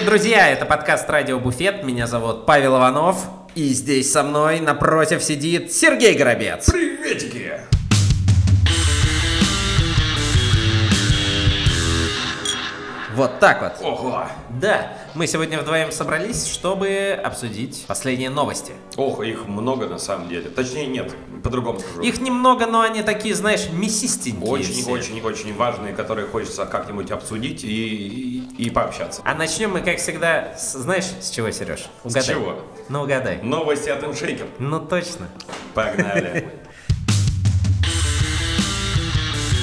Привет, друзья! Это подкаст «Радио Буфет». Меня зовут Павел Иванов. И здесь со мной напротив сидит Сергей Горобец. Приветики! Вот так вот. Ого! Да, мы сегодня вдвоем собрались, чтобы обсудить последние новости. Ох, их много на самом деле. Точнее, нет, по-другому скажу. Их немного, но они такие, знаешь, мясистенькие очень, все. очень, очень важные, которые хочется как-нибудь обсудить и, и, и пообщаться. А начнем мы, как всегда, с- знаешь, с чего, Сереж? Угадай. чего? Ну, угадай. Новости от Иншейкер. Ну, точно. Погнали.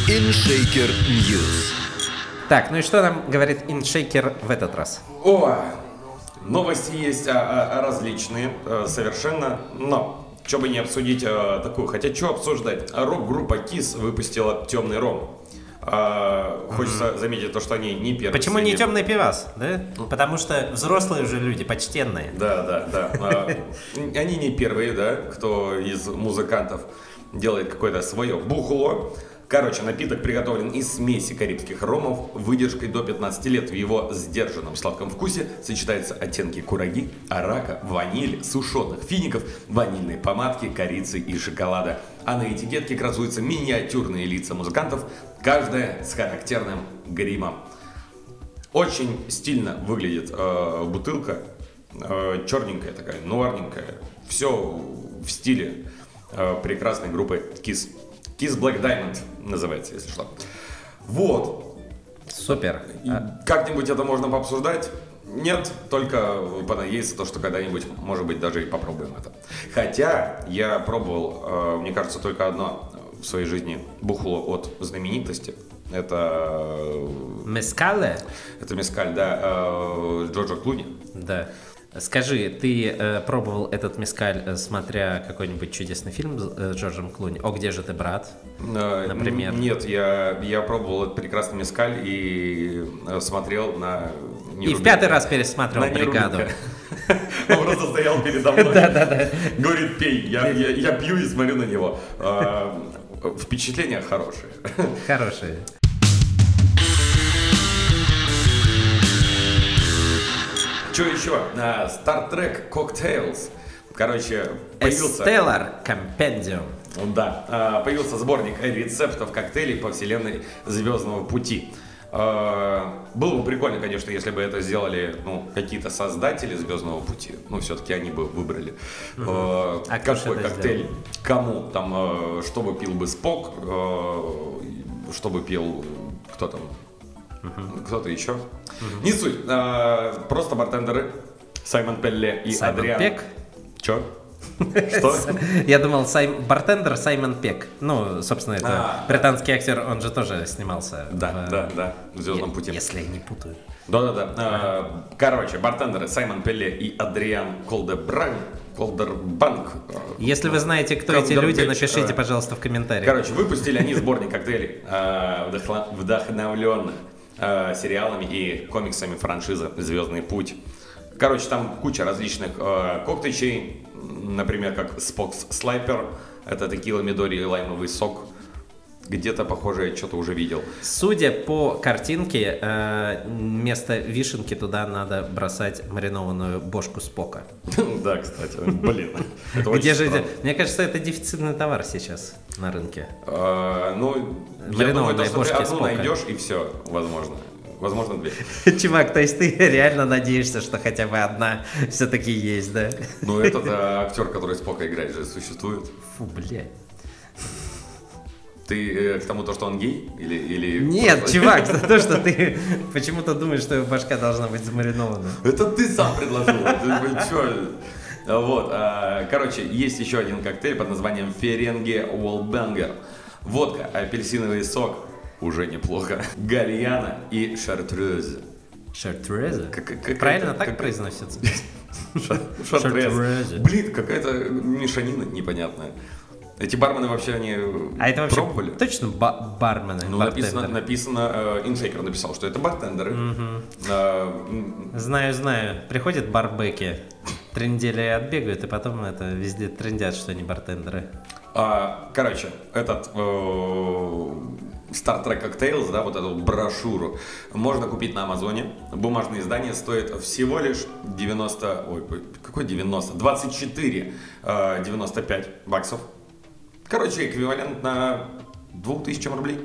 InShaker News. Так, ну и что нам говорит иншейкер в этот раз? О, новости есть а, а, различные э, совершенно, но что бы не обсудить э, такую, хотя что обсуждать? Рок-группа KISS выпустила «Темный ром». А, Хочется заметить то, что они не первые. Почему не темный пивас, да? Потому что взрослые уже люди, почтенные. Да, да, да. А, Они не первые, да, кто из музыкантов делает какое-то свое бухло. Короче, напиток приготовлен из смеси карибских ромов выдержкой до 15 лет. В его сдержанном сладком вкусе сочетаются оттенки кураги, арака, ванили, сушеных фиников, ванильной помадки, корицы и шоколада. А на этикетке красуются миниатюрные лица музыкантов, каждая с характерным гримом. Очень стильно выглядит э, бутылка, э, черненькая такая, нуарненькая. Все в стиле э, прекрасной группы Kiss. Kiss Black Diamond называется, если что. Вот. Супер. А, Как-нибудь это можно пообсуждать? Нет, только понадеяться то, что когда-нибудь, может быть, даже и попробуем это. Хотя я пробовал, э, мне кажется, только одно в своей жизни бухло от знаменитости. Это, э, Мескале? это мескаль, да, э, Джорджа Клуни. Да. Скажи, ты э, пробовал этот мескаль, э, смотря какой-нибудь чудесный фильм с э, Джорджем Клуни? «О, где же ты, брат?» Э, Например? Нет, я, я пробовал этот прекрасный мескаль и э, смотрел на... И в пятый раз пересматривал на «Бригаду». Он просто стоял передо мной. Говорит, пей. Я, я, я пью и смотрю на него. Впечатления хорошие. Хорошие. Что еще? А, Star Trek Cocktails. Короче, появился... Stellar Compendium. Да, а, появился сборник рецептов коктейлей по вселенной Звездного пути. А, Было бы прикольно, конечно, если бы это сделали ну, какие-то создатели Звездного пути. Ну, все-таки они бы выбрали. а, А кто ж какой коктейль, кому, там, а, что бы пил бы Спок, а, что бы пил кто там, кто-то еще. Не суть. А, Просто бартендеры Саймон Пелле и Саймон Адриан. Пек? Че? Что? Я думал, Сайм... бартендер Саймон Пек. Ну, собственно, это А. британский актер, он же тоже снимался. Да, в- да, да, в Звездном пути. Если я не путаю. Да-да-да. А, Короче, бартендеры Саймон Пелле и Адриан Колдебран, Колдербанк. а, Если вы знаете, кто эти Колдербич, люди, напишите, а, пожалуйста, в комментариях. Короче, выпустили они сборник коктейлей, а, вдохновленных а, сериалами и комиксами франшизы «Звездный путь». Короче, там куча различных а, коктейлей, например, как Спокс Слайпер, это текила, мидори и лаймовый сок. Где-то, похоже, я что-то уже видел. Судя по картинке, э, вместо вишенки туда надо бросать маринованную бошку спока. Да, кстати, блин. Где же? Мне кажется, это дефицитный товар сейчас на рынке. А, Ну, я думаю, то, что ты одну Спока. найдешь, и все, возможно. Возможно, две. Чувак, то есть ты реально надеешься, что хотя бы одна все-таки есть, да? Ну, этот а, актер, который Спока играет, же существует. Фу, блядь. Ты э, к тому, то, что он гей? Или, или Нет, чувак, за то, что ты почему-то думаешь, что башка должна быть замаринована. Это ты сам предложил. Вот, а, короче, есть еще один коктейль под названием Ференге Уолбангер. Водка, апельсиновый сок, уже неплохо. Гальяна и? Как- как- Правильно так произносится? Ша- Шартрез. Шартрез. Блин, какая-то мешанина непонятная. Эти бармены вообще они А это вообще пробовали? точно ба- бармены? Ну, бартендеры? написано, написано, э, Иншейкер написал, что это бартендеры. Э, м, Знаю, знаю. Приходят барбеки, три недели отбегают, и потом это везде трендят, что они бартендеры. а, короче, этот э, Star Trek Cocktails, да, вот эту брошюру, можно купить на Амазоне. Бумажное издание стоит всего лишь 90, ой, какой 90? 24 э, 95 баксов. Короче, эквивалент на 2000 рублей.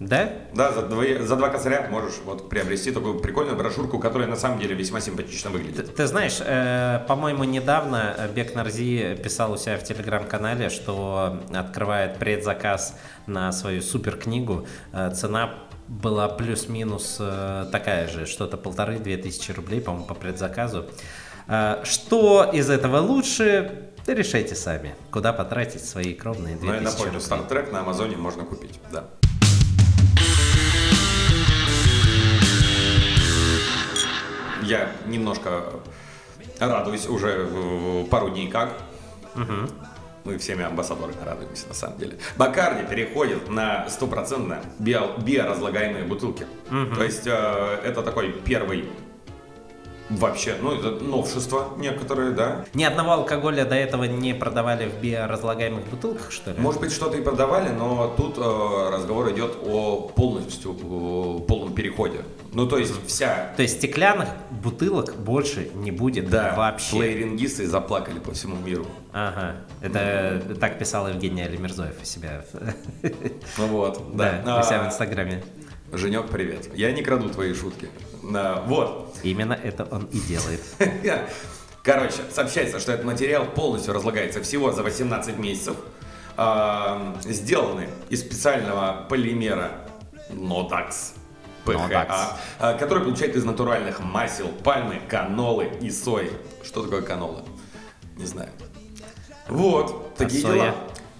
Да? Да, за два, за два косаря можешь вот приобрести такую прикольную брошюрку, которая на самом деле весьма симпатично Ты, выглядит. ты знаешь, э, по-моему, недавно Бек Нарзи писал у себя в телеграм-канале, что открывает предзаказ на свою супер книгу. Э, цена была плюс-минус э, такая же, что-то полторы-две тысячи рублей, по-моему, по предзаказу. Э, что из этого лучше, решайте сами, куда потратить свои кровные Но я 2000 напомню, рублей. Star Trek на Амазоне можно купить, да. Я немножко радуюсь уже пару дней как. Мы всеми амбассадорами радуемся, на самом деле. Бакарди переходит на стопроцентно био- биоразлагаемые бутылки. То есть э, это такой первый вообще, ну, это новшество некоторые, да. Ни одного алкоголя до этого не продавали в биоразлагаемых бутылках, что ли? Может быть, что-то и продавали, но тут э, разговор идет о полностью э, полном переходе. Ну, то есть вся То есть стеклянных бутылок больше не будет да, вообще. плеерингисты заплакали по всему миру. Ага, это так писал Евгений Алимерзоев у себя, Ну вот, да, да. у себя в А, Инстаграме. Женек, привет. Я не краду твои шутки. Да, вот. Именно это он и делает. Короче, сообщается, что этот материал полностью разлагается всего за 18 месяцев. А, сделаны из специального полимера Nodax. ПХА, а, который получает из натуральных масел пальмы, канолы и сои. Что такое канола? Не знаю. Вот, такие соя? дела.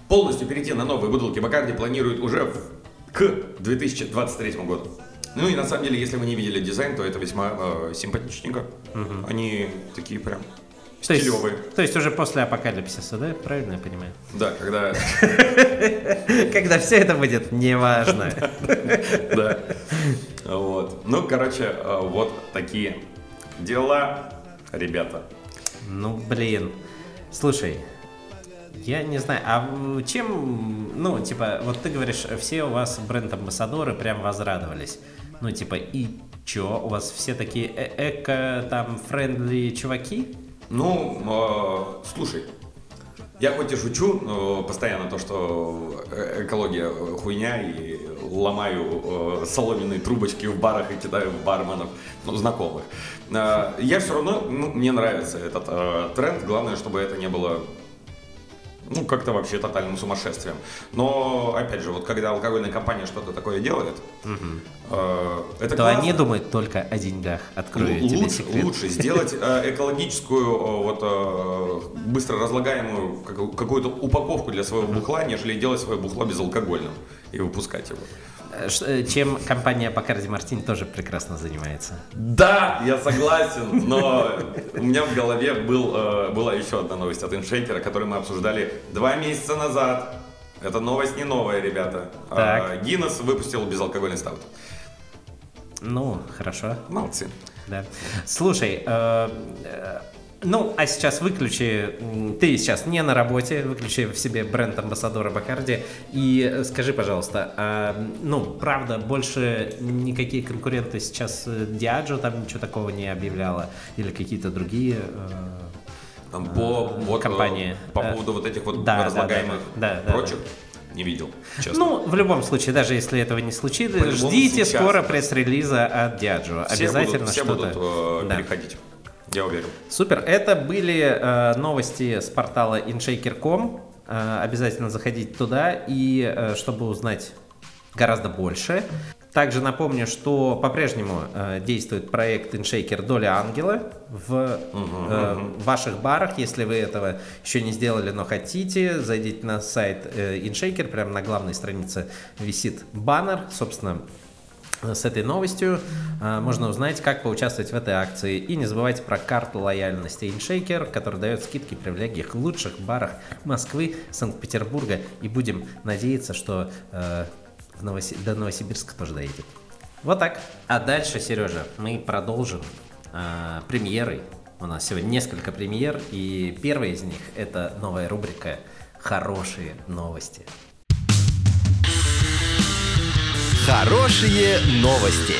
Полностью перейти на новые бутылки Бакарди планируют уже в- к 2023 году. Ну и на самом деле, если вы не видели дизайн, то это весьма э, симпатичненько. Они такие прям То есть, стилевые. то есть уже после апокалипсиса, да? Правильно я понимаю? Да, когда... Когда все это будет неважно. Да. Вот. Ну, короче, э, вот такие дела, ребята. Ну, блин. Слушай, я не знаю, а чем, ну, типа, вот ты говоришь, все у вас бренд-амбассадоры прям возрадовались. Ну, типа, и чё, у вас все такие э- эко, там, френдли чуваки? Ну, э, слушай, я хоть и шучу но постоянно то, что э- экология э, хуйня и ломаю э, соломенные трубочки в барах и кидаю в барменов, ну, знакомых. Э, я все равно, ну, мне нравится этот э, тренд, главное, чтобы это не было ну, как-то вообще тотальным сумасшествием. Но, опять же, вот когда алкогольная компания что-то такое делает, э, это То классно. они думают только о деньгах. Открою Лу- тебе лучше, секрет. лучше сделать э, экологическую, э, вот э, быстро разлагаемую как- какую-то упаковку для своего бухла, нежели делать свое бухло безалкогольным и выпускать его. Э, Чем компания Бакарди Мартин тоже прекрасно занимается. Да, я согласен, но у меня в голове был, э, была еще одна новость от иншейкера, которую мы обсуждали два месяца назад. Это новость не новая, ребята. Так. Гиннес выпустил безалкогольный стаут. Ну, хорошо. Молодцы. Да. Слушай, э, ну, а сейчас выключи, ты сейчас не на работе, выключи в себе бренд амбассадора Бакарди и э, скажи, пожалуйста, а, ну, правда, больше никакие конкуренты сейчас э, Диаджо там ничего такого не объявляла или какие-то другие э, по, вот, э, компании. по Э, поводу вот этих вот да, да, разлагаемых да, да, да, прочих не видел, честно. Ну, в любом случае, даже если этого не случится, ждите сейчас. скоро пресс-релиза от Диаджо. все Обязательно будут, все что-то. будут э, Да. переходить. Я уверен. Супер. Это были э, новости с портала inshaker.com. Э, обязательно заходите туда и э, чтобы узнать гораздо больше. Также напомню, что по-прежнему э, действует проект InShaker Доля Ангела в э, ваших барах. Если вы этого еще не сделали, но хотите, зайдите на сайт э, InShaker. Прямо на главной странице висит баннер. Собственно, с этой новостью э, можно узнать, как поучаствовать в этой акции. И не забывайте про карту лояльности InShaker, которая дает скидки и привилегии в лучших барах Москвы, Санкт-Петербурга. И будем надеяться, что э, Новоси- до Новосибирска тоже доедет. Вот так. А дальше, Сережа, мы продолжим э, премьерой. У нас сегодня несколько премьер, и первая из них это новая рубрика «Хорошие новости». Хорошие новости.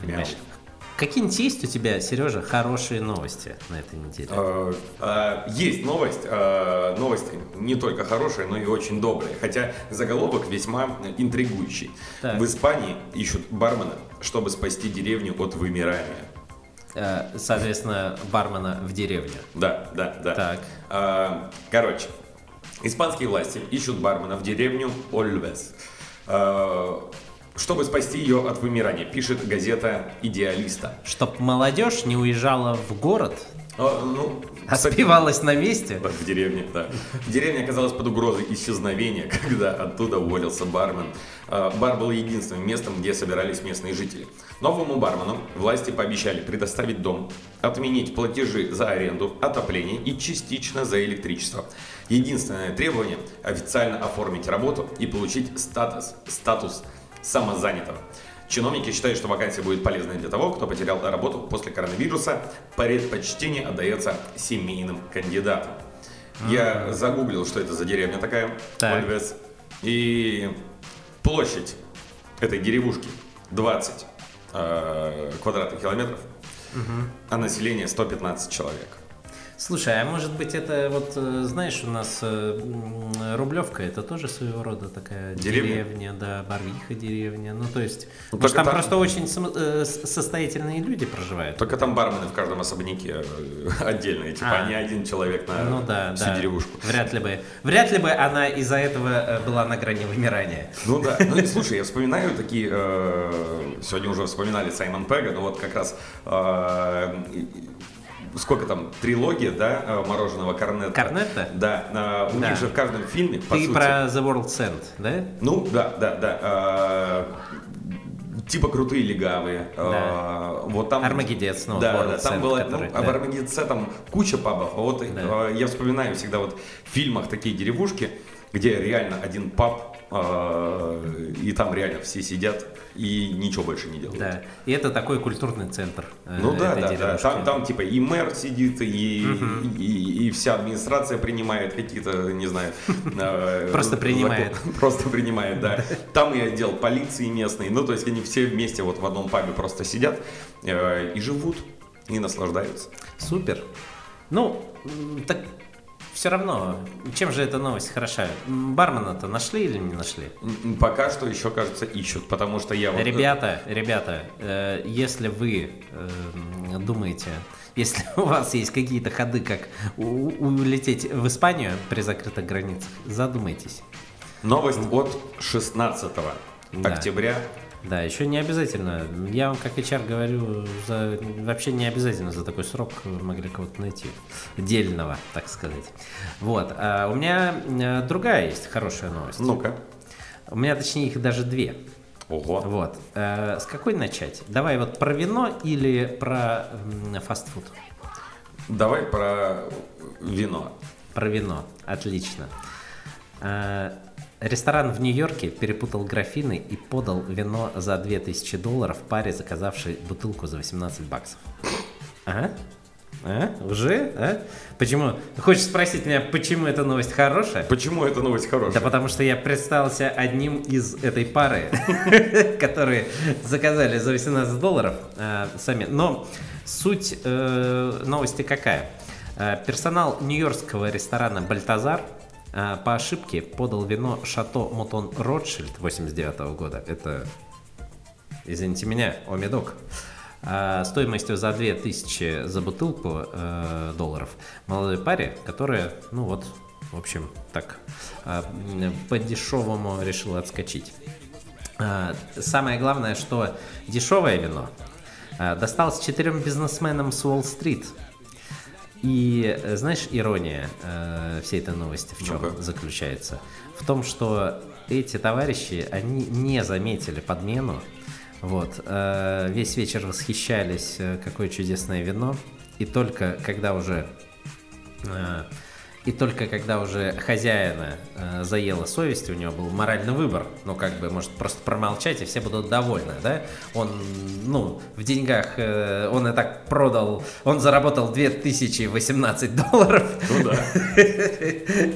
Понимаешь? Какие-нибудь есть у тебя, Сережа, хорошие новости на этой неделе? Э, э, Есть новость. э, Новости не только хорошие, но и очень добрые. Хотя заголовок весьма интригующий. Так. В Испании ищут бармена, чтобы спасти деревню от вымирания. Э, Соответственно, бармена в деревню. Да, да, да. Так. А, Короче, испанские власти ищут бармена в деревню Ольвес, а, чтобы спасти ее от вымирания, пишет газета «Идеалиста». Чтоб молодежь не уезжала в город, А, ну, а кстати, спивалась на месте. В деревне, да. Деревня оказалась под угрозой исчезновения, когда оттуда уволился бармен. А, Бар был единственным местом, где собирались местные жители. Новому бармену власти пообещали предоставить дом, отменить платежи за аренду, отопление и частично за электричество. Единственное требование – официально оформить работу и получить статус, статус самозанятого. Чиновники считают, что вакансия будет полезной для того, кто потерял работу после коронавируса. Предпочтение отдается семейным кандидатам. Я загуглил, что это за деревня такая, Так. Ольвес. И площадь этой деревушки 20 э, квадратных километров, а население 115 человек. Слушай, а может быть это вот, э, знаешь, у нас э, Рублевка, это тоже своего рода такая Деревня? деревня, да, Барвиха деревня. Ну, то есть, Ну, может, там, там- просто очень э, состоятельные люди проживают. Только там бармены в каждом особняке отдельные, типа А. не один человек на Ну да, всю да. деревушку. Вряд ли бы, вряд ли бы она из-за этого была на грани вымирания. Ну да, ну и слушай, я вспоминаю такие, сегодня уже вспоминали Саймон Пега, но вот как раз сколько там, трилогия, да, э, мороженого Корнетта. Корнетто? Да, э, у Да. них же в каждом фильме, Ты сути, про The World's End, да? ну да, да, да, э, типа крутые легавые, Да. вот там... Армагеддец, ну, да, да, там было, который, ну, да. Армагеддце там куча пабов, а вот Да. я вспоминаю всегда вот в фильмах такие деревушки, где реально один паб, и там реально все сидят и ничего больше не делают. Да. И это такой культурный центр. э, Ну да, да, да. Там, там типа и мэр сидит, и, и, и вся администрация принимает какие-то, не знаю... э, Просто принимает. Просто принимает, да. Там и отдел полиции местный. Ну, то есть они все вместе вот в одном пабе просто сидят э, и живут, и наслаждаются. Супер. Ну, так все равно, чем же эта новость хороша? Бармена-то нашли или не нашли? Пока что еще, кажется, ищут, потому что я вот... Ребята, ребята, э, если вы э, думаете, если у вас есть какие-то ходы, как у- улететь в Испанию при закрытых границах, задумайтесь. Новость от 16 Да. октября. Да, еще не обязательно. Я вам как HR говорю, за, вообще не обязательно за такой срок могли кого-то найти. Дельного, так сказать. Вот. А у меня э, другая есть хорошая новость. Ну-ка. У меня, точнее, их даже две. Ого. Вот. Э, с какой начать? Давай вот про вино или про м, фастфуд? Давай про вино. Про вино. Отлично. Э, Ресторан в Нью-Йорке перепутал графины и подал вино за 2000 долларов паре, заказавшей бутылку за 18 баксов. Ага. А? Уже? А? Почему? Хочешь спросить меня, почему эта новость хорошая? Почему эта новость Да хорошая? потому что я представился одним из этой пары, которые заказали за 18 долларов э, сами. Но суть э, новости какая? Э, персонал нью-йоркского ресторана «Бальтазар» по ошибке подал вино «Шато Мутон Ротшильд» 89 года. Это, извините меня, омедок. А, стоимостью за 2000 за бутылку э, долларов молодой паре, которая, ну вот, в общем, так а, м, по-дешевому решила отскочить. А, Самое главное, что дешевое вино а, досталось четырем бизнесменам с Уолл-стрит. И э, знаешь, ирония э, всей этой новости в чем Ну-ка. заключается? В том, что эти товарищи, они не заметили подмену. Вот, э, весь вечер восхищались, э, какое чудесное вино. И только когда уже э, И только когда уже хозяина э, заела совесть, у него был моральный выбор, ну, как бы, может, просто промолчать, и все будут довольны, да? Он, ну, в деньгах, э, он и так продал, он заработал 2018 долларов. Ну да.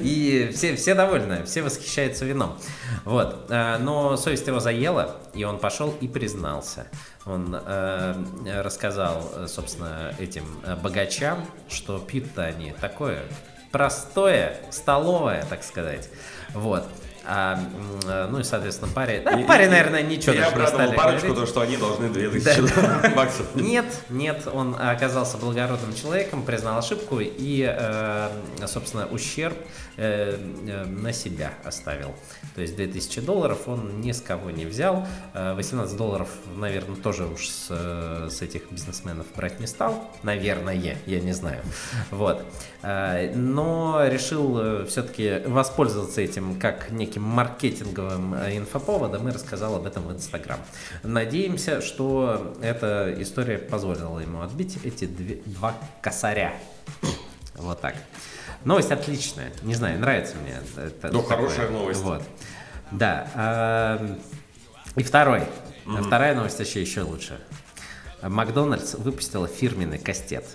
И все, все довольны, все восхищаются вином. Вот. э, Но совесть его заела, и он пошел и признался. Он э, рассказал, э, собственно, этим э, богачам, что пьют-то они такое простое, столовое, так сказать. Вот. А, э, ну и, соответственно, парень... Да, И- парень, и- наверное, ничего Я даже не обрадовал стали парочку, говорить. то, что они должны 2000 баксов. Нет, нет, он оказался благородным человеком, признал ошибку и, э, собственно, ущерб э, на себя оставил. То есть 2000 долларов он ни с кого не взял. Э, 18 долларов, наверное, тоже уж с, с этих бизнесменов брать не стал. Наверное, я не знаю. Вот. Но решил все-таки воспользоваться этим как неким маркетинговым э, инфоповодом и рассказал об этом в Инстаграм. Надеемся, что эта история позволила ему отбить эти две- два косаря. Вот так. Новость отличная. Не знаю, нравится мне. это Ну, такое. хорошая новость. Вот. Да. а, И второй. Вторая новость вообще еще лучше. Макдональдс выпустила фирменный кастет.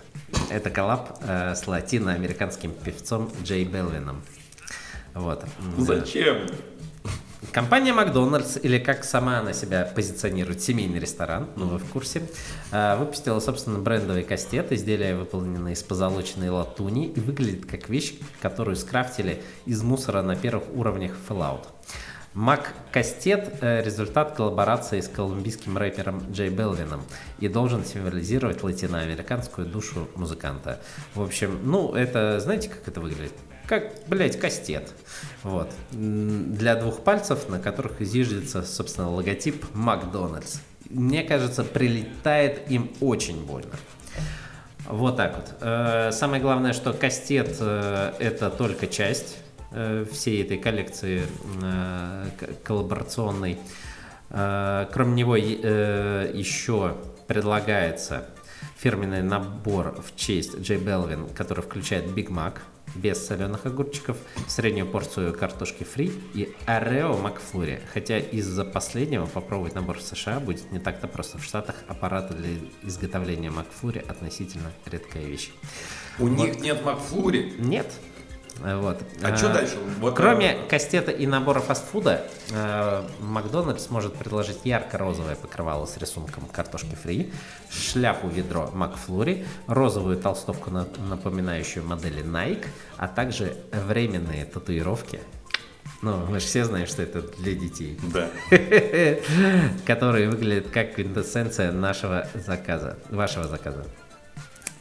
Это коллаб э, с латиноамериканским певцом Джей Белвином. Вот. Зачем? Компания Макдональдс, или как сама она себя позиционирует, семейный ресторан, ну вы в курсе, э, выпустила, собственно, брендовый кастет. Изделие выполнено из позолоченной латуни и выглядит как вещь, которую скрафтили из мусора на первых уровнях Fallout. Мак Кастет – э, результат коллаборации с колумбийским рэпером Джей Белвином и должен символизировать латиноамериканскую душу музыканта. В общем, ну, это, знаете, как это выглядит? Как, блядь, кастет. Вот. Для двух пальцев, на которых зиждется, собственно, логотип Макдональдс. Мне кажется, прилетает им очень больно. Вот так вот. Э, Самое главное, что кастет э, это только часть э, всей этой коллекции коллаборационной. Кроме него еще предлагается фирменный набор в честь Джей Белвин, который включает Биг Мак без соленых огурчиков, среднюю порцию картошки фри и Орео Макфлури. Хотя из-за последнего попробовать набор в США будет не так-то просто. В Штатах аппараты для изготовления Макфлури относительно редкая вещь. У них нет Макфлури. Нет. Э, Вот. А что дальше? Вот, Кроме э, кастета и набора фастфуда, э, Макдональдс может предложить ярко-розовое покрывало с рисунком картошки фри, шляпу-ведро Макфлури, розовую толстовку, на- напоминающую модели Nike, а также временные татуировки. Ну, мы же все знаем, что это для детей. Да. которые выглядят как квинтэссенция нашего заказа, вашего заказа.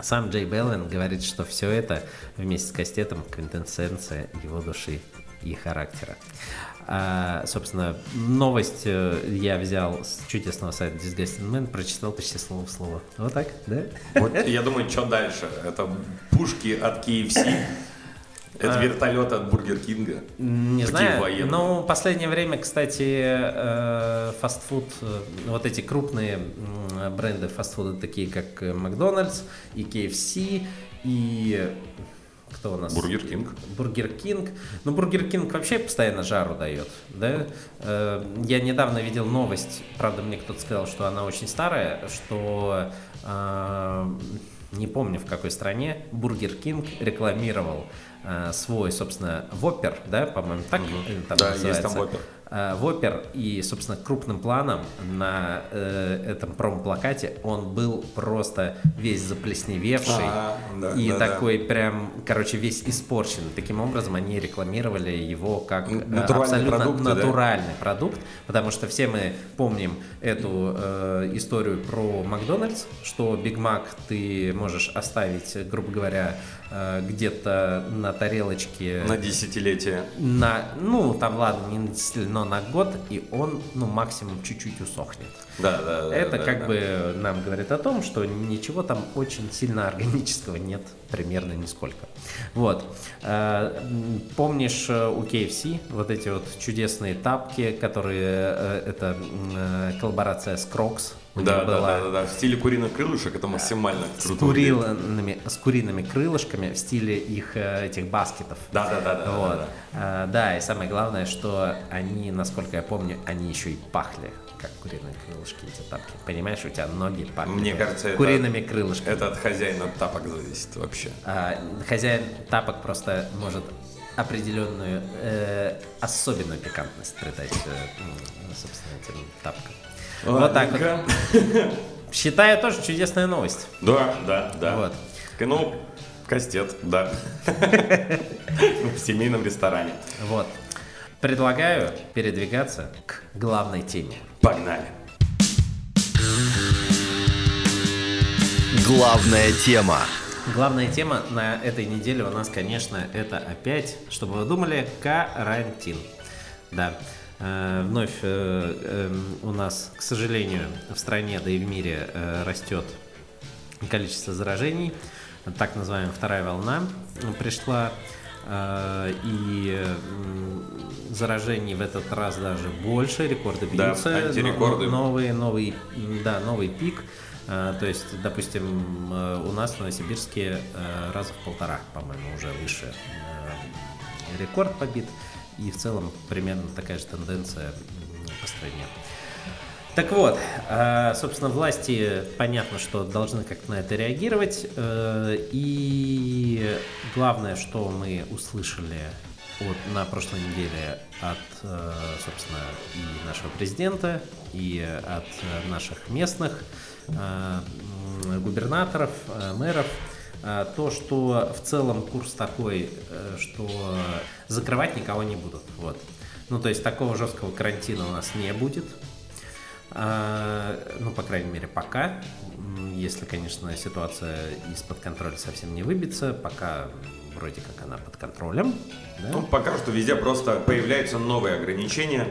Сам J Balvin говорит, что все это вместе с кастетом квинтэссенция его души и характера. А, собственно, новость э, я взял с чудесного сайта Disgusting Men, прочитал почти слово в слово. Вот так, да? Вот я думаю, что дальше? Это пушки от KFC, это вертолет от Бургер Кинга. Не Такие знаю. военные. В последнее время, кстати, э, фастфуд, э, вот эти крупные м, бренды фастфуда, такие как э, Макдональдс и KFC, и кто у нас? Бургер Кинг. Бургер Кинг. Ну, Бургер Кинг вообще постоянно жару дает, да? Э, Я недавно видел новость, правда, мне кто-то сказал, что она очень старая, что э, не помню в какой стране Бургер Кинг рекламировал э, свой, собственно, Воппер, да, по-моему, так э, там Да, есть там называется. Э, Воппер и, собственно, крупным планом на э, этом промо-плакате он был просто весь заплесневевший А, да, и да, да. такой прям, короче, весь испорчен. Таким образом, они рекламировали его как э, Натуральные абсолютно продукты, да? натуральный продукт, потому что все мы помним эту э, историю про Макдональдс, что Биг Мак ты можешь оставить, грубо говоря, э, где-то на тарелочке На десятилетие. на, ну, там, ладно, не на десятилетие, но на год, и он, ну, максимум чуть-чуть усохнет. Да, да, да. Это да, как да. бы нам говорит о том, что ничего там очень сильно органического нет, примерно нисколько. Вот. Э, Помнишь э, у KFC вот эти вот чудесные тапки, которые э, это коллаборация с Crocs, У Да, них да, была да, да, да. В стиле куриных крылышек это максимально с, круто. куриными, с куриными крылышками в стиле их э, этих баскетов. Да, да, да, да, да, Вот. да. А, да, и самое главное, что они, насколько я помню, они еще и пахли, как куриные крылышки, эти тапки. Понимаешь, у тебя ноги пахнут Мне кажется, это- куриными крылышками. Это от хозяина тапок зависит вообще. А, хозяин тапок просто может определенную э, особенную пикантность придать, э, м, собственно, этим тапкам. Вот так вот. Считаю тоже чудесная новость. Да, да, да. Вот. Ну, кастет, да. В семейном ресторане. Вот. Предлагаю передвигаться к главной теме. Погнали. Главная тема. Главная тема на этой неделе у нас, конечно, это опять, чтобы вы думали, карантин. Да. Э, Вновь э, эм, у нас, к сожалению, в стране, да и в мире э, растет количество заражений. Так называемая вторая волна пришла. э, И заражений в этот раз даже больше, рекорды Да, бьются. антирекорды. Но- новый, да, новый пик. То есть, допустим, э, у нас в Новосибирске э, раза в полтора, по-моему, уже выше э, рекорд побит. И в целом примерно такая же тенденция м, по стране. Так вот, э, собственно, власти понятно, что должны как-то на это реагировать. э, И главное, что мы услышали от, на прошлой неделе от, э, собственно, и нашего президента, и от наших местных э, губернаторов, мэров, то, что в целом курс такой, э, что закрывать никого не будут. Вот. Ну, то есть такого жесткого карантина у нас не будет. А, ну, по крайней мере, пока. Если, конечно, ситуация из-под контроля совсем не выбьется, пока вроде как она под контролем. Да, Ну, пока что везде просто появляются новые ограничения.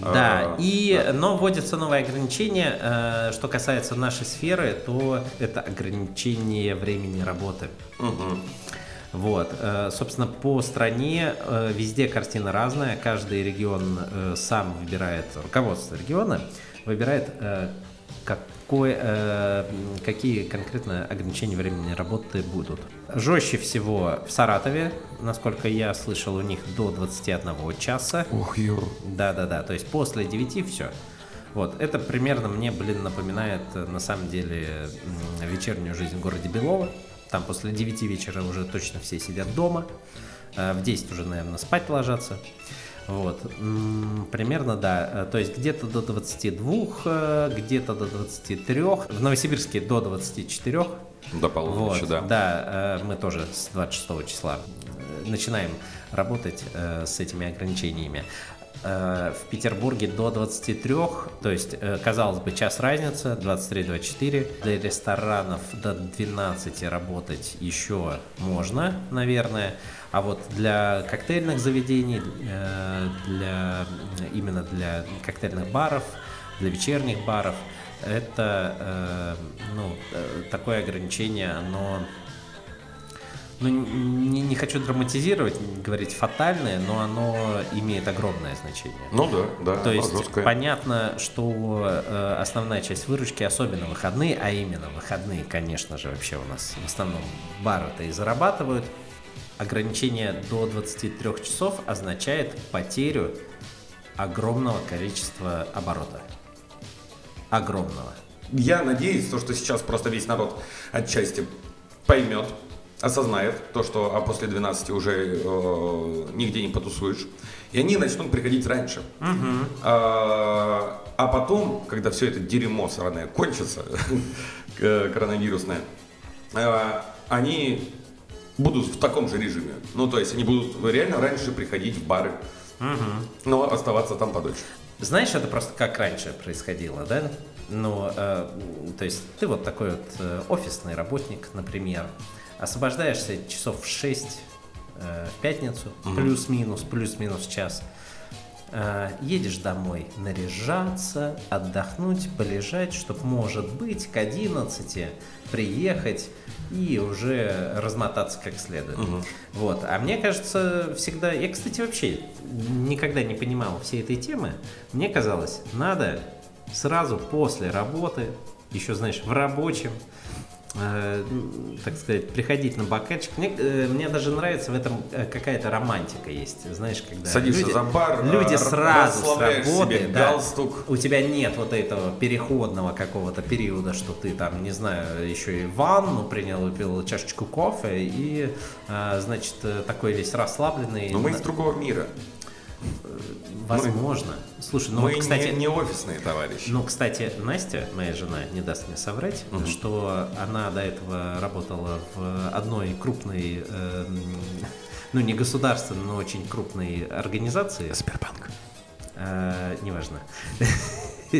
Да, А, и, но вводятся новые ограничения. Э, Что касается нашей сферы, то это ограничение времени работы. Вот, э, собственно, по стране э, везде картина разная. Каждый регион сам выбирает, руководство региона выбирает, какой, э, какие конкретно ограничения времени работы будут. Жестче всего в Саратове, насколько я слышал, у них до 21 часа. Ух, ё. Да-да-да, то есть после 9 все. Вот, это примерно мне, блин, напоминает э, на самом деле вечернюю жизнь в городе Белово. Там после 9 вечера уже точно все сидят дома. Э, В 10 уже, наверное, спать ложатся. Вот, примерно, да. Э, То есть где-то до 22, э, где-то до 23. В Новосибирске до 24. До полуночи, Вот, да. Да, э, мы тоже с 26 числа начинаем работать с этими ограничениями. В Петербурге до 23, то есть, казалось бы, час разница, 23-24. Для ресторанов до 12 работать еще можно, наверное. А вот для коктейльных заведений, э, для, именно для коктейльных баров, для вечерних баров, это э, ну, э, такое ограничение, оно ну, не, не хочу драматизировать, говорить фатальное, но оно имеет огромное значение. Ну да, да. То есть жесткое. понятно, что э, основная часть выручки, особенно выходные, а именно выходные, конечно же, вообще у нас в основном бары-то и зарабатывают. Ограничение до 23 часов означает потерю огромного количества оборота. Огромного. Я надеюсь, то, что сейчас просто весь народ отчасти поймет, осознает то, что а после 12 уже э, нигде не потусуешь. И они начнут приходить раньше. А, а потом, когда все это дерьмо сраное кончится, к- коронавирусное, э, они будут в таком же режиме. Ну, то есть они будут реально раньше приходить в бары, но оставаться там подольше. Знаешь, это просто как раньше происходило, да? Ну, э, то есть ты вот такой вот э, офисный работник, например, освобождаешься часов в 6 э, в пятницу, плюс-минус, плюс-минус час, едешь домой наряжаться, отдохнуть, полежать, чтобы, может быть, к 11 приехать и уже размотаться как следует. Вот. А мне кажется, всегда... Я, кстати, вообще никогда не понимал всей этой темы. Мне казалось, надо сразу после работы, еще, знаешь, в рабочем, э, так сказать, приходить на бокальчик. Мне, э, мне даже нравится в этом э, какая-то романтика есть. Знаешь, когда Садишься люди, за бар, люди э, сразу с работы, себе да, галстук. у тебя нет вот этого переходного какого-то периода, что ты там, не знаю, еще и ванну принял, выпил чашечку кофе и, э, значит, э, такой весь расслабленный. Но мы из другого мира. Возможно. Слушай, ну, мы вот, кстати, не, не офисные товарищи. ну, кстати, Настя, моя жена, не даст мне соврать, Мгм. что она до этого работала в одной крупной, эм, ну, не государственной, но очень крупной организации. Сбербанк. Э, неважно.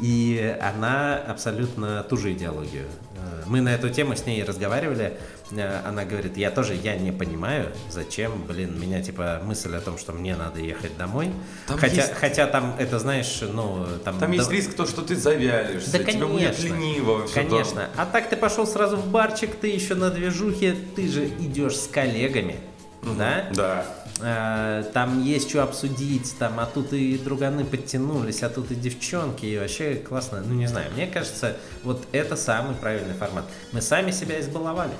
И она абсолютно ту же идеологию. Э, Мы на эту тему с ней разговаривали. Э, Она говорит, я тоже, я не понимаю, зачем, блин, меня типа мысль о том, что мне надо ехать домой. Там хотя, есть- хотя там это, знаешь, ну, там... Там да- есть риск то, что ты завялишься, Да, тебе будет конечно. лениво. Конечно. А так ты пошел сразу в барчик, ты еще на движухе, ты же идешь с коллегами, да? Да. Э, Там есть что обсудить, там, а тут и друганы подтянулись, а тут и девчонки, и вообще классно. Ну, не знаю, мне кажется, вот это самый правильный формат. Мы сами себя избаловали.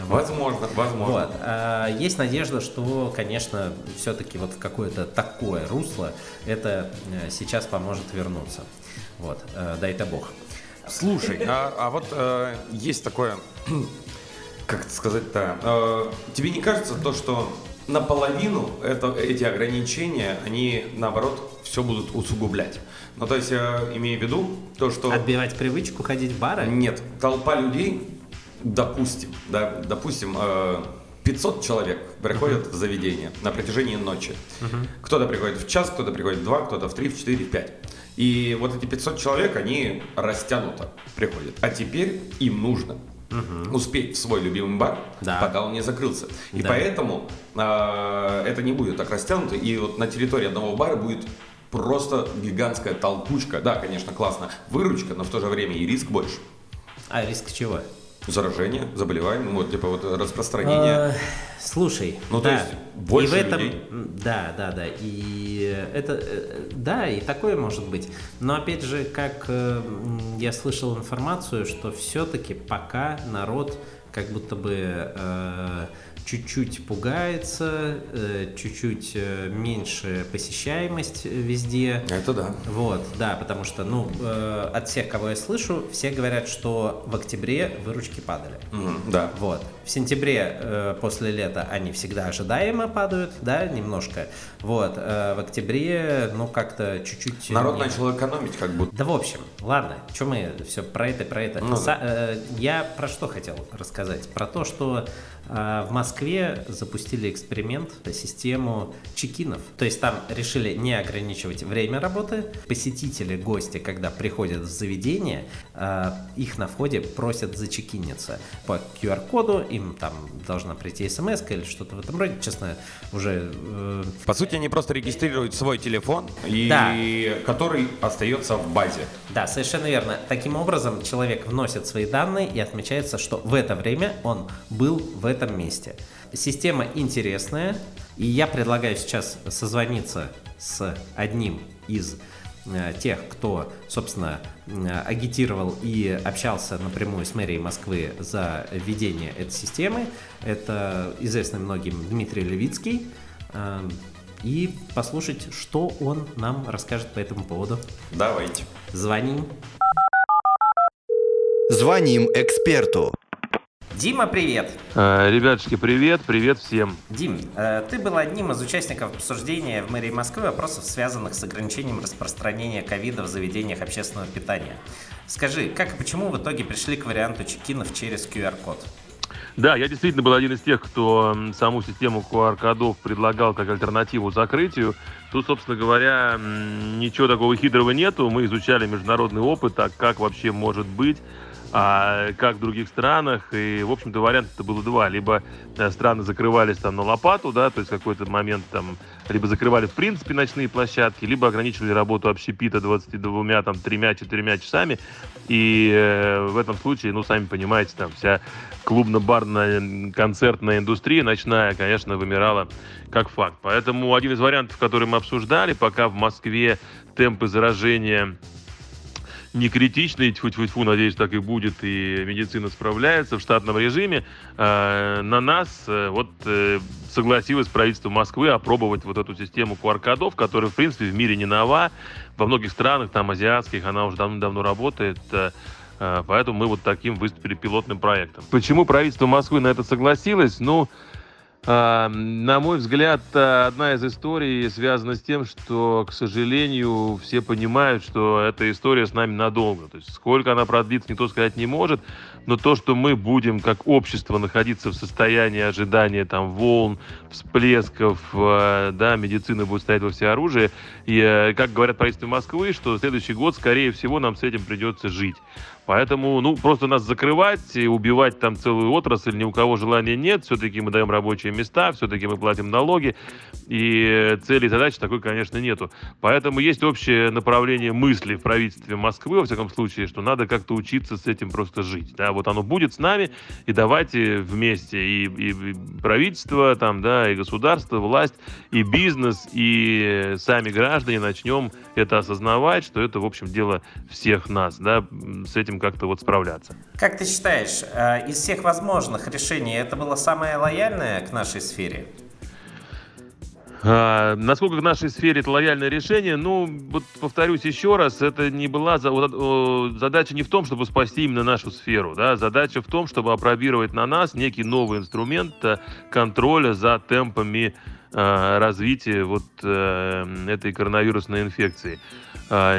Возможно, возможно. Вот. А, Есть надежда, что, конечно, все-таки вот в какое-то такое русло это э, сейчас поможет вернуться. Вот. Э, Дай-то бог. Слушай, а, а вот э, есть такое, как это сказать-то, э, тебе не кажется то, что наполовину это, эти ограничения, они наоборот все будут усугублять? Ну, то есть, я имею в виду то, что... Отбивать привычку ходить в бары? Нет, толпа людей, допустим, да, допустим, э, 500 человек приходят в заведение на протяжении ночи. Кто-то приходит в час, кто-то приходит в два, кто-то в три, в четыре, в пять. И вот эти 500 человек, они растянуто приходят. А теперь им нужно успеть в свой любимый бар, Да. пока он не закрылся. И Да. поэтому э, это не будет так растянуто. И вот на территории одного бара будет просто гигантская толкучка. Да, конечно, классно. Выручка, но в то же время и риск больше. А риск чего? Заражение, заболевание, ну, вот типа вот распространение. А, Слушай, Ну, то да. есть больше и в этом, людей. да, да, да, и это, э, да, и такое может быть. Но опять же, как э, я слышал информацию, что все-таки пока народ как будто бы э, чуть-чуть пугается, э, чуть-чуть э, меньше посещаемость везде. Это да. Вот, да, потому что, ну, э, от всех, кого я слышу, все говорят, что в октябре выручки падали. Мгм, да. Вот. В сентябре после лета они всегда ожидаемо падают, да, немножко. Вот. в октябре, ну, как-то чуть-чуть... Народ не- начал экономить, как будто. Да, в общем, ладно, что мы все про это, про это. Ну э, я про что хотел рассказать? Про то, что в Москве запустили эксперимент, систему чекинов. То есть там решили не ограничивать время работы. Посетители, гости, когда приходят в заведение, э, их на входе просят зачекиниться по QR-коду, им там должна прийти смс или что-то в этом роде. Честно, уже э, По сути, они просто регистрируют свой телефон, и Да. который остается в базе. Да, совершенно верно. Таким образом, человек вносит свои данные и отмечается, что в это время он был в этом месте. Система интересная, и я предлагаю сейчас созвониться с одним из э, тех, кто, собственно, э, агитировал и общался напрямую с мэрией Москвы за введение этой системы. Это известный многим Дмитрий Левицкий. Э, И послушать, что он нам расскажет по этому поводу. Давайте. Звоним. Звоним эксперту. Дима, привет! Э, Ребятушки, привет, привет всем. Дим, э, ты был одним из участников обсуждения в мэрии Москвы вопросов, связанных с ограничением распространения ковида в заведениях общественного питания. Скажи, как и почему в итоге пришли к варианту чекинов через QR-код? Да, я действительно был один из тех, кто саму систему QR-кодов предлагал как альтернативу закрытию. Тут, собственно говоря, ничего такого хитрого нету. Мы изучали международный опыт, а как вообще может быть, а как в других странах. И, в общем-то, вариантов-то было два. Либо э, страны закрывались там на лопату, да, то есть какой-то момент там либо закрывали в принципе ночные площадки, либо ограничивали работу общепита 22, там, тремя, четырьмя часами. И э, в этом случае, ну, сами понимаете, там вся клубно-барная концертная индустрия ночная, конечно, вымирала как факт. Поэтому один из вариантов, который мы обсуждали, пока в Москве темпы заражения не критичный, тьфу-тьфу-тьфу, надеюсь, так и будет, и медицина справляется в штатном режиме. Э, на нас э, вот э, согласилось правительство Москвы опробовать вот эту систему QR-кодов, которая, в принципе, в мире не нова. Во многих странах, там, азиатских, она уже давно-давно работает. Поэтому мы вот таким выступили пилотным проектом. Почему правительство Москвы на это согласилось? Ну, на мой взгляд, одна из историй связана с тем, что, к сожалению, все понимают, что эта история с нами надолго. То есть сколько она продлится, никто сказать не может. Но то, что мы будем как общество находиться в состоянии ожидания там волн, всплесков, э, да, медицина будет стоять во всеоружии. И, э, как говорят правительство Москвы, что следующий год, скорее всего, нам с этим придется жить. Поэтому, ну, просто нас закрывать и убивать там целую отрасль ни у кого желания нет. Все-таки мы даем рабочие места, все-таки мы платим налоги. И цели и задачи такой, конечно, нету. Поэтому есть общее направление мысли в правительстве Москвы, во всяком случае, что надо как-то учиться с этим просто жить. Да, вот оно будет с нами, и давайте вместе и, и, и правительство, там, да, и государство, власть, и бизнес, и сами граждане начнем это осознавать, что это, в общем, дело всех нас, да, с этим как-то вот справляться. Как ты считаешь, э, из всех возможных решений это было самое лояльное к нашей сфере? А, насколько в нашей сфере это лояльное решение, ну, вот повторюсь еще раз, это не была задача не в том, чтобы спасти именно нашу сферу, да, задача в том, чтобы опробировать на нас некий новый инструмент э, контроля за темпами развития вот э, этой коронавирусной инфекции. А,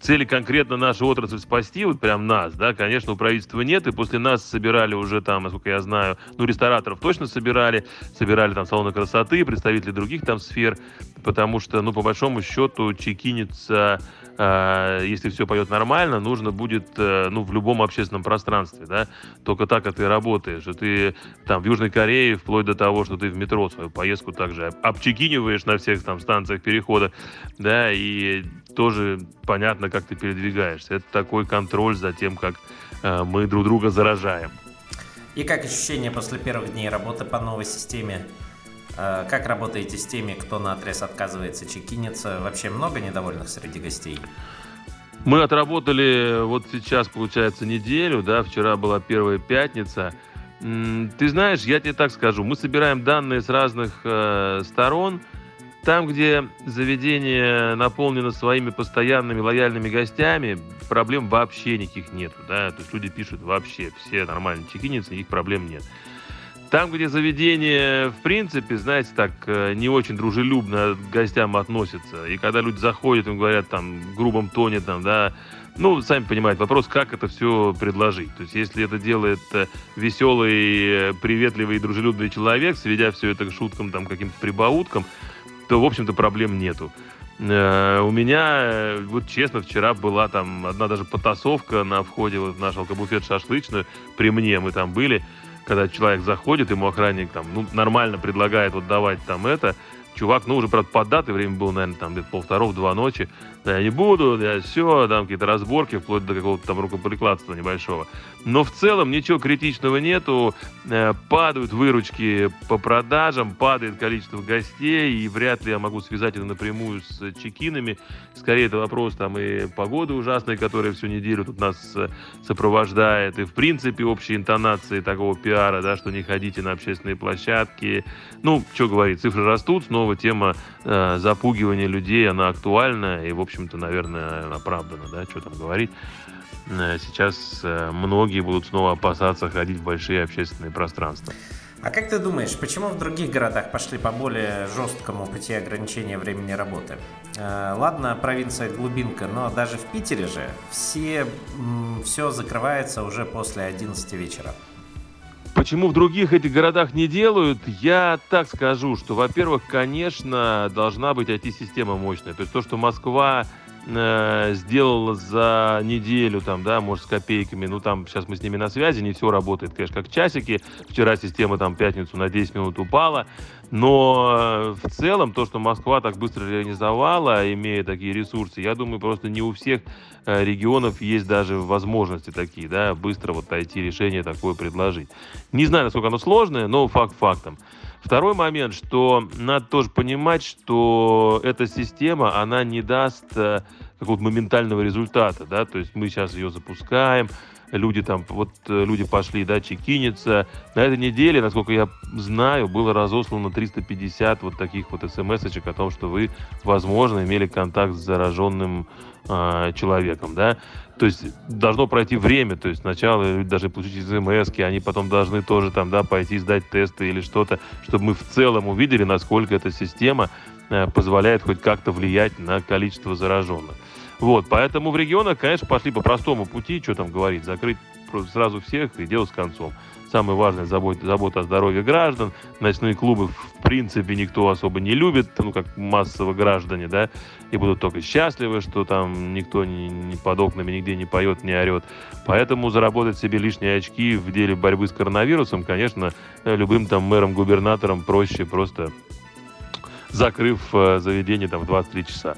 цели конкретно нашу отрасль спасти, вот прям нас, да, конечно, у правительства нет, и после нас собирали уже там, насколько я знаю, ну, рестораторов точно собирали, собирали там салоны красоты, представители других там сфер, потому что, ну, по большому счету, чекиниться э, если все пойдет нормально, нужно будет, э, ну, в любом общественном пространстве, да, только так, как ты работаешь, что ты там в Южной Корее, вплоть до того, что ты в метро свою поездку также обчекиниваешь на всех там станциях перехода, да, и тоже понятно, как ты передвигаешься. Это такой контроль за тем, как э, мы друг друга заражаем. И как ощущения после первых дней работы по новой системе? Э, как работаете с теми, кто на отрез отказывается чекиниться? Вообще много недовольных среди гостей? Мы отработали вот сейчас, получается, неделю, да, вчера была первая пятница. Ты знаешь, я тебе так скажу, мы собираем данные с разных э, сторон, там, где заведение наполнено своими постоянными лояльными гостями, проблем вообще никаких нету, да, то есть люди пишут вообще, все нормально чекинятся, их проблем нет. Там, где заведение, в принципе, знаете, так, э, не очень дружелюбно к гостям относятся, и когда люди заходят, им говорят там в грубом тоне, там, да, ну, сами понимаете, вопрос, как это все предложить. То есть, если это делает э, веселый, э, приветливый и дружелюбный человек, сведя все это к шуткам, там, каким-то прибауткам, то, в общем-то, проблем нету. У меня, вот честно, вчера была там одна даже потасовка на входе в наш алкобуфет шашлычную. При мне мы там были. Когда человек заходит, ему охранник там, ну, нормально предлагает вот давать там это. Чувак, ну, уже, правда, под датой, время было, наверное, там где-то полвторого, два ночи. Да, не буду, я все, там какие-то разборки, вплоть до какого-то там рукоприкладства небольшого. Но в целом ничего критичного нету. Э, падают выручки по продажам, падает количество гостей, и вряд ли я могу связать это напрямую с чекинами. Скорее, это вопрос там и погоды ужасной, которая всю неделю тут нас э, сопровождает, и в принципе общей интонации такого пиара, да, что не ходите на общественные площадки. Ну, что говорить, цифры растут, снова тема э, запугивания людей, она актуальна, и, в общем-то, наверное, оправдана, да, что там говорить. Э, сейчас э, многие будут снова опасаться ходить в большие общественные пространства. А как ты думаешь, почему в других городах пошли по более жесткому пути ограничения времени работы? Э, ладно, провинция глубинка, но даже в Питере же все, все закрывается уже после 11 вечера. Почему в других этих городах не делают? Я так скажу, что, во-первых, конечно, должна быть IT-система мощная. То есть то, что Москва э, сделала за неделю, там, да, может, с копейками, ну, там, сейчас мы с ними на связи, не все работает, конечно, как часики. Вчера система, там, пятницу на 10 минут упала. Но э, в целом то, что Москва так быстро реализовала, имея такие ресурсы, я думаю, просто не у всех э, регионов есть даже возможности такие, да, быстро вот IT решение такое предложить. Не знаю, насколько оно сложное, но факт фактом. Второй момент, что надо тоже понимать, что эта система, она не даст э, какого-то моментального результата, да, то есть мы сейчас ее запускаем, люди там, вот э, люди пошли, да, чекиниться. На этой неделе, насколько я знаю, было разослано 350 вот таких вот смс-очек о том, что вы, возможно, имели контакт с зараженным э, человеком, да. То есть должно пройти время, то есть сначала даже получить смс они потом должны тоже там, да, пойти сдать тесты или что-то, чтобы мы в целом увидели, насколько эта система э, позволяет хоть как-то влиять на количество зараженных. Вот, поэтому в регионах, конечно, пошли по простому пути, что там говорить, закрыть сразу всех и дело с концом. Самое важное забота, забота о здоровье граждан. Ночные клубы, в принципе, никто особо не любит, ну, как массово граждане, да, и будут только счастливы, что там никто ни, ни под окнами нигде не поет, не орет. Поэтому заработать себе лишние очки в деле борьбы с коронавирусом, конечно, любым там мэром-губернатором проще просто закрыв э, заведение там в 23 часа.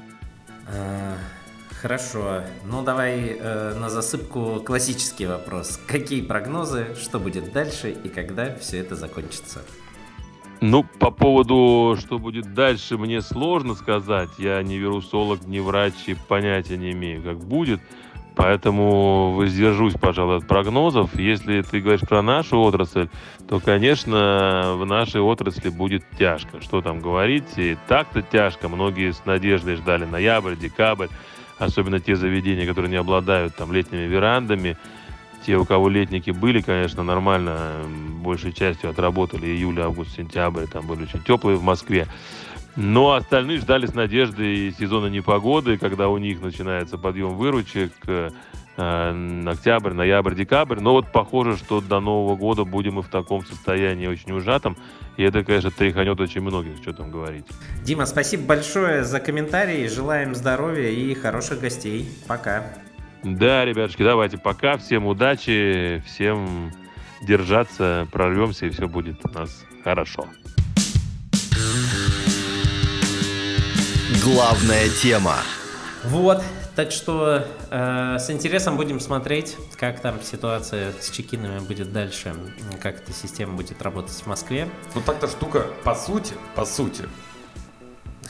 Хорошо. Ну давай э, на засыпку классический вопрос. Какие прогнозы, что будет дальше и когда все это закончится? Ну, по поводу, что будет дальше, мне сложно сказать. Я не вирусолог, не врач и понятия не имею, как будет. Поэтому воздержусь, пожалуй, от прогнозов. Если ты говоришь про нашу отрасль, то, конечно, в нашей отрасли будет тяжко. Что там говорить? И так-то тяжко. Многие с надеждой ждали ноябрь, декабрь особенно те заведения, которые не обладают там летними верандами. Те, у кого летники были, конечно, нормально, большей частью отработали июль, август, сентябрь, там были очень теплые в Москве. Но остальные ждали с надеждой сезона непогоды, когда у них начинается подъем выручек, э, октябрь, ноябрь, декабрь. Но вот похоже, что до Нового года будем мы в таком состоянии очень ужатом. И это, конечно, тряханет очень многих, что там говорить. Дима, спасибо большое за комментарии. Желаем здоровья и хороших гостей. Пока. Да, ребятушки, давайте пока. Всем удачи, всем держаться, прорвемся, и все будет у нас хорошо. Главная тема. Вот, так что э, с интересом будем смотреть, как там ситуация с чекинами будет дальше, как эта система будет работать в Москве. Ну так-то штука, по сути, по сути,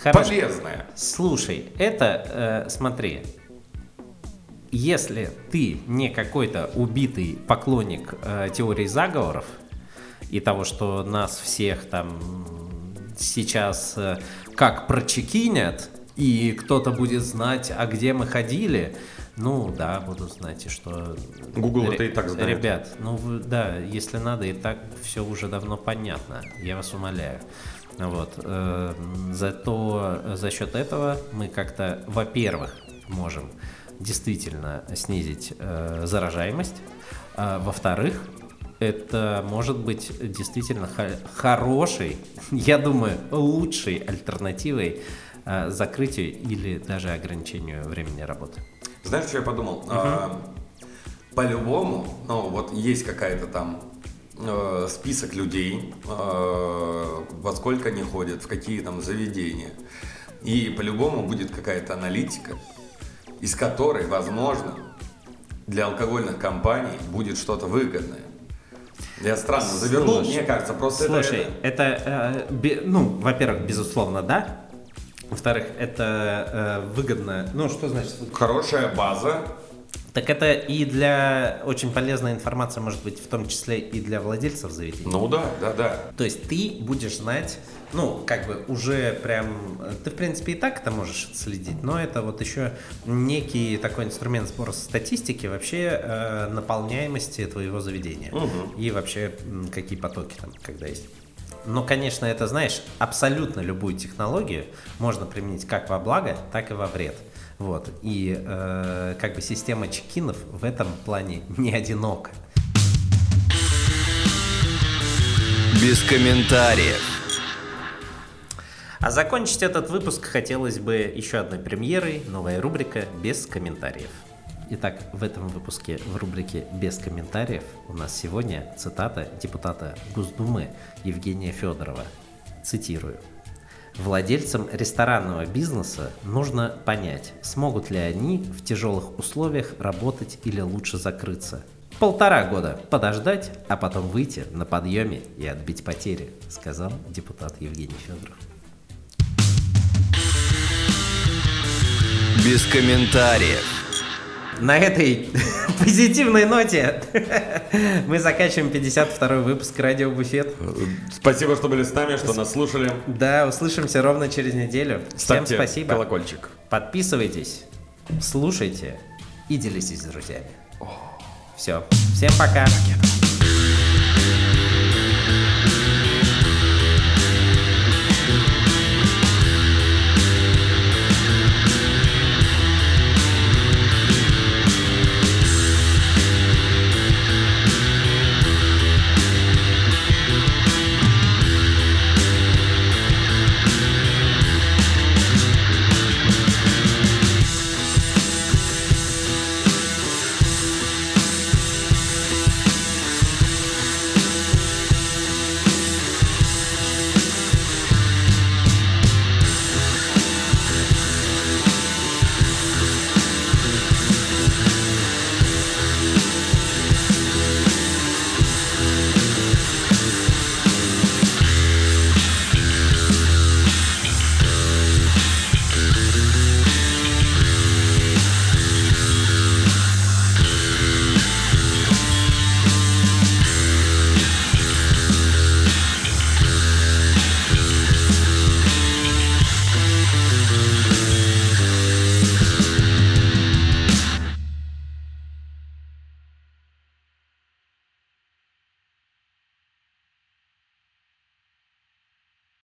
Хорош. полезная. Слушай, это, э, смотри, если ты не какой-то убитый поклонник э, теории заговоров и того, что нас всех там сейчас э, как прочекинят, и кто-то будет знать, а где мы ходили, ну да, буду знать, и что... Google это и так знает. Ребят, ну да, если надо, и так все уже давно понятно, я вас умоляю. Вот. э, Зато за счет этого мы как-то, во-первых, можем действительно снизить э, заражаемость, а во-вторых, это может быть действительно хорошей, я думаю, лучшей альтернативой закрытию или даже ограничению времени работы. Знаешь, что я подумал? А, по-любому, ну вот есть какая-то там э, список людей, э, во сколько они ходят, в какие там заведения. И по-любому будет какая-то аналитика, из которой, возможно, для алкогольных компаний будет что-то выгодное. Я странно завернул, Слушай, мне кажется, просто Слушай, это... это, э, бе- ну, во-первых, безусловно, да. Во-вторых, это э, выгодно. Ну, что значит? выгодно? Хорошая база, Так это и для очень полезная информация, может быть, в том числе и для владельцев заведений. ну да, да, да. То есть ты будешь знать, ну, как бы уже прям, э, ты, в принципе, и так это можешь следить, но это вот еще некий такой инструмент сбора статистики вообще э, наполняемости твоего заведения. И вообще, какие потоки там, когда есть. Но, конечно, это, знаешь, абсолютно любую технологию можно применить как во благо, так и во вред. Вот. И э, как бы система чекинов в этом плане не одинока. Без комментариев. А закончить этот выпуск хотелось бы еще одной премьерой, новая рубрика «Без комментариев». Итак, в этом выпуске в рубрике «Без комментариев» у нас сегодня цитата депутата Госдумы Евгения Федорова. Цитирую. Владельцам ресторанного бизнеса нужно понять, смогут ли они в тяжелых условиях работать или лучше закрыться. полтора года подождать, а потом выйти на подъеме и отбить потери, сказал депутат Евгений Федоров. Без комментариев. На этой позитивной ноте мы заканчиваем 52 выпуск Радио Буфет. Спасибо, что были с нами, что нас слушали. Да, услышимся ровно через неделю. Всем Ставьте спасибо. колокольчик. Подписывайтесь, слушайте и делитесь с друзьями. Все. Всем пока. Ракета.